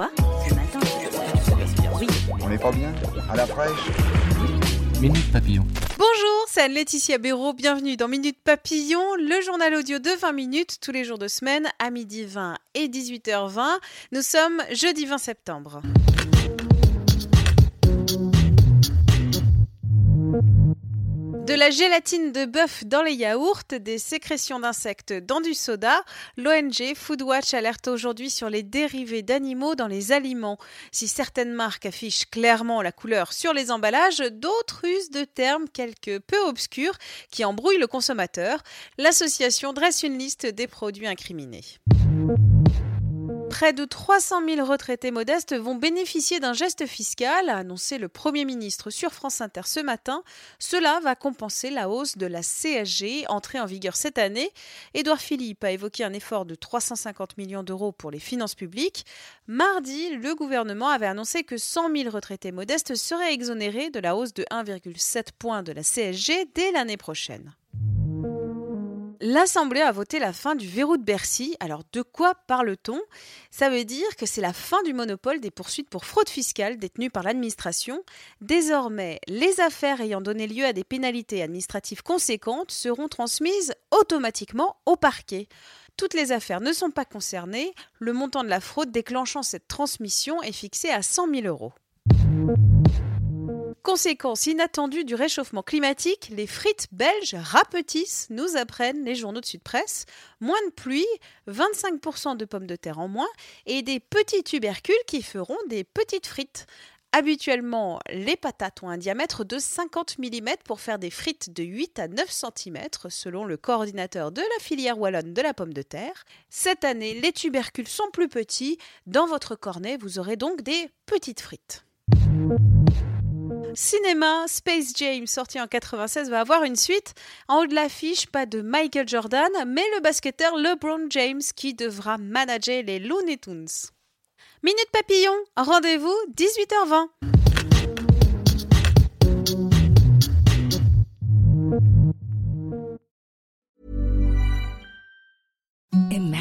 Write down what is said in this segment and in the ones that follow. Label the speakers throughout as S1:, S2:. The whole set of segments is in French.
S1: Quoi Ce matin Oui.
S2: On n'est pas bien À la fraîche
S3: Minute Papillon.
S4: Bonjour, c'est Anne-Laetitia Béraud. Bienvenue dans Minute Papillon, le journal audio de 20 minutes tous les jours de semaine à midi 20 et 18h20. Nous sommes jeudi 20 septembre. La gélatine de bœuf dans les yaourts, des sécrétions d'insectes dans du soda, l'ONG Foodwatch alerte aujourd'hui sur les dérivés d'animaux dans les aliments. Si certaines marques affichent clairement la couleur sur les emballages, d'autres usent de termes quelque peu obscurs qui embrouillent le consommateur. L'association dresse une liste des produits incriminés. Près de 300 000 retraités modestes vont bénéficier d'un geste fiscal, a annoncé le Premier ministre sur France Inter ce matin. Cela va compenser la hausse de la CSG entrée en vigueur cette année. Édouard Philippe a évoqué un effort de 350 millions d'euros pour les finances publiques. Mardi, le gouvernement avait annoncé que 100 000 retraités modestes seraient exonérés de la hausse de 1,7 point de la CSG dès l'année prochaine. L'Assemblée a voté la fin du verrou de Bercy. Alors de quoi parle-t-on? Ça veut dire que c'est la fin du monopole des poursuites pour fraude fiscale détenues par l'administration. Désormais, les affaires ayant donné lieu à des pénalités administratives conséquentes seront transmises automatiquement au parquet. Toutes les affaires ne sont pas concernées. Le montant de la fraude déclenchant cette transmission est fixé à 100 000 euros. Conséquence inattendue du réchauffement climatique, les frites belges rapetissent, nous apprennent les journaux de Sud Presse. Moins de pluie, 25% de pommes de terre en moins et des petits tubercules qui feront des petites frites. Habituellement, les patates ont un diamètre de 50 mm pour faire des frites de 8 à 9 cm, selon le coordinateur de la filière wallonne de la pomme de terre. Cette année, les tubercules sont plus petits. Dans votre cornet, vous aurez donc des petites frites. Cinéma, Space James, sorti en 96, va avoir une suite. En haut de l'affiche, pas de Michael Jordan, mais le basketteur LeBron James qui devra manager les Looney Tunes. Minute Papillon, rendez-vous 18h20.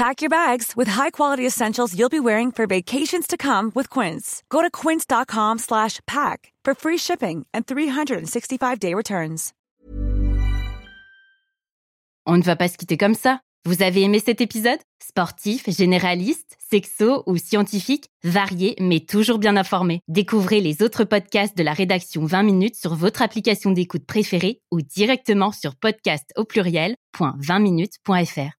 S5: Pack your bags with high-quality essentials you'll be wearing for vacations to come with Quince. Go to quince.com/pack for free shipping and 365-day returns.
S6: On ne va pas se quitter comme ça. Vous avez aimé cet épisode? Sportif, généraliste, sexo ou scientifique, varié mais toujours bien informé. Découvrez les autres podcasts de la rédaction 20 minutes sur votre application d'écoute préférée ou directement sur podcast au pluriel.20minutes.fr.